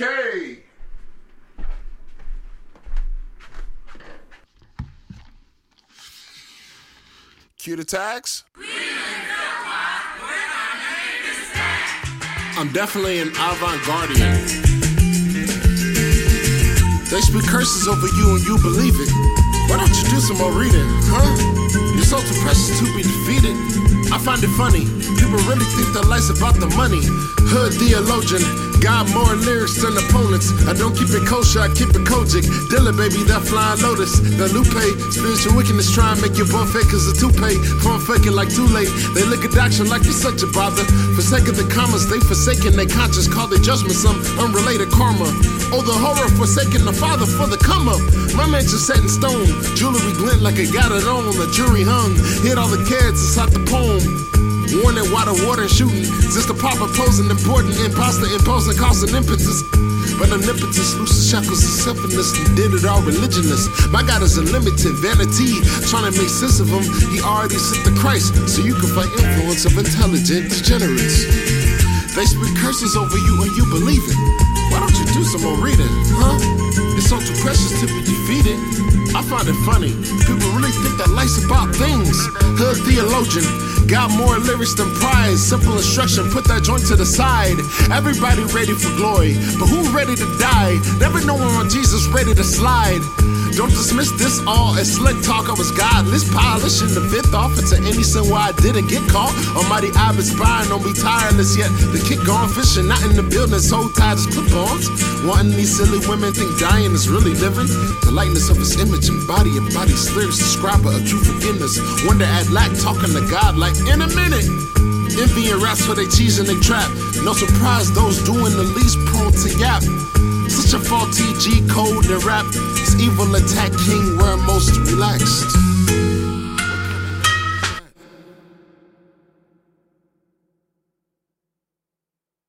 Okay. Cue the tags. I'm definitely an avant-gardian. They speak curses over you and you believe it. Why don't you do some more reading, huh? You're so precious to be defeated. I find it funny. People really think that life's about the money. Hood theologian, got more lyrics than opponents. I don't keep it kosher, I keep it kojic. Dilla, baby, that flying lotus. The Lupe, spiritual wickedness, try and make your boy fake as a toupee. Phone faking like too late. They look at doctrine like you're such a bother. Forsaken the commas, they forsaken their conscience, call their judgment some unrelated karma. Oh, the horror forsaking the father for the come up. My mansion set in stone, jewelry glint like it got it on. The jury hung, hit all the cats inside the poem. Warning why the water shooting. Just a proper posing important imposter imposing causing impetus. But omnipotence looses shackles of selfishness and did it all religionless. My God is unlimited vanity, trying to make sense of him. He already sent the Christ, so you can fight influence of intelligent degenerates. They speak curses over you and you believe it. Some more reading, huh? It's so too precious to be defeated. I find it funny. People really think that life's about things. Hood theologian, got more lyrics than prize. Simple instruction, put that joint to the side. Everybody ready for glory, but who ready to die? Never know when Jesus ready to slide. Don't dismiss this all as slick talk. I was godless, polishing the fifth off into any sin why I didn't get caught. Almighty I been spying, don't be tireless yet. The kick gone fishing, not in the building, so tied as clip-ons. Wanting these silly women think dying is really living. The likeness of his image and body and body's lyrics, describer of true forgiveness. Wonder at lack, talking to God like in a minute. Envy and raps for they cheese and they trap. No surprise, those doing the least prone to yap. Such a faulty G code and rap. It's evil attack king where most relaxed.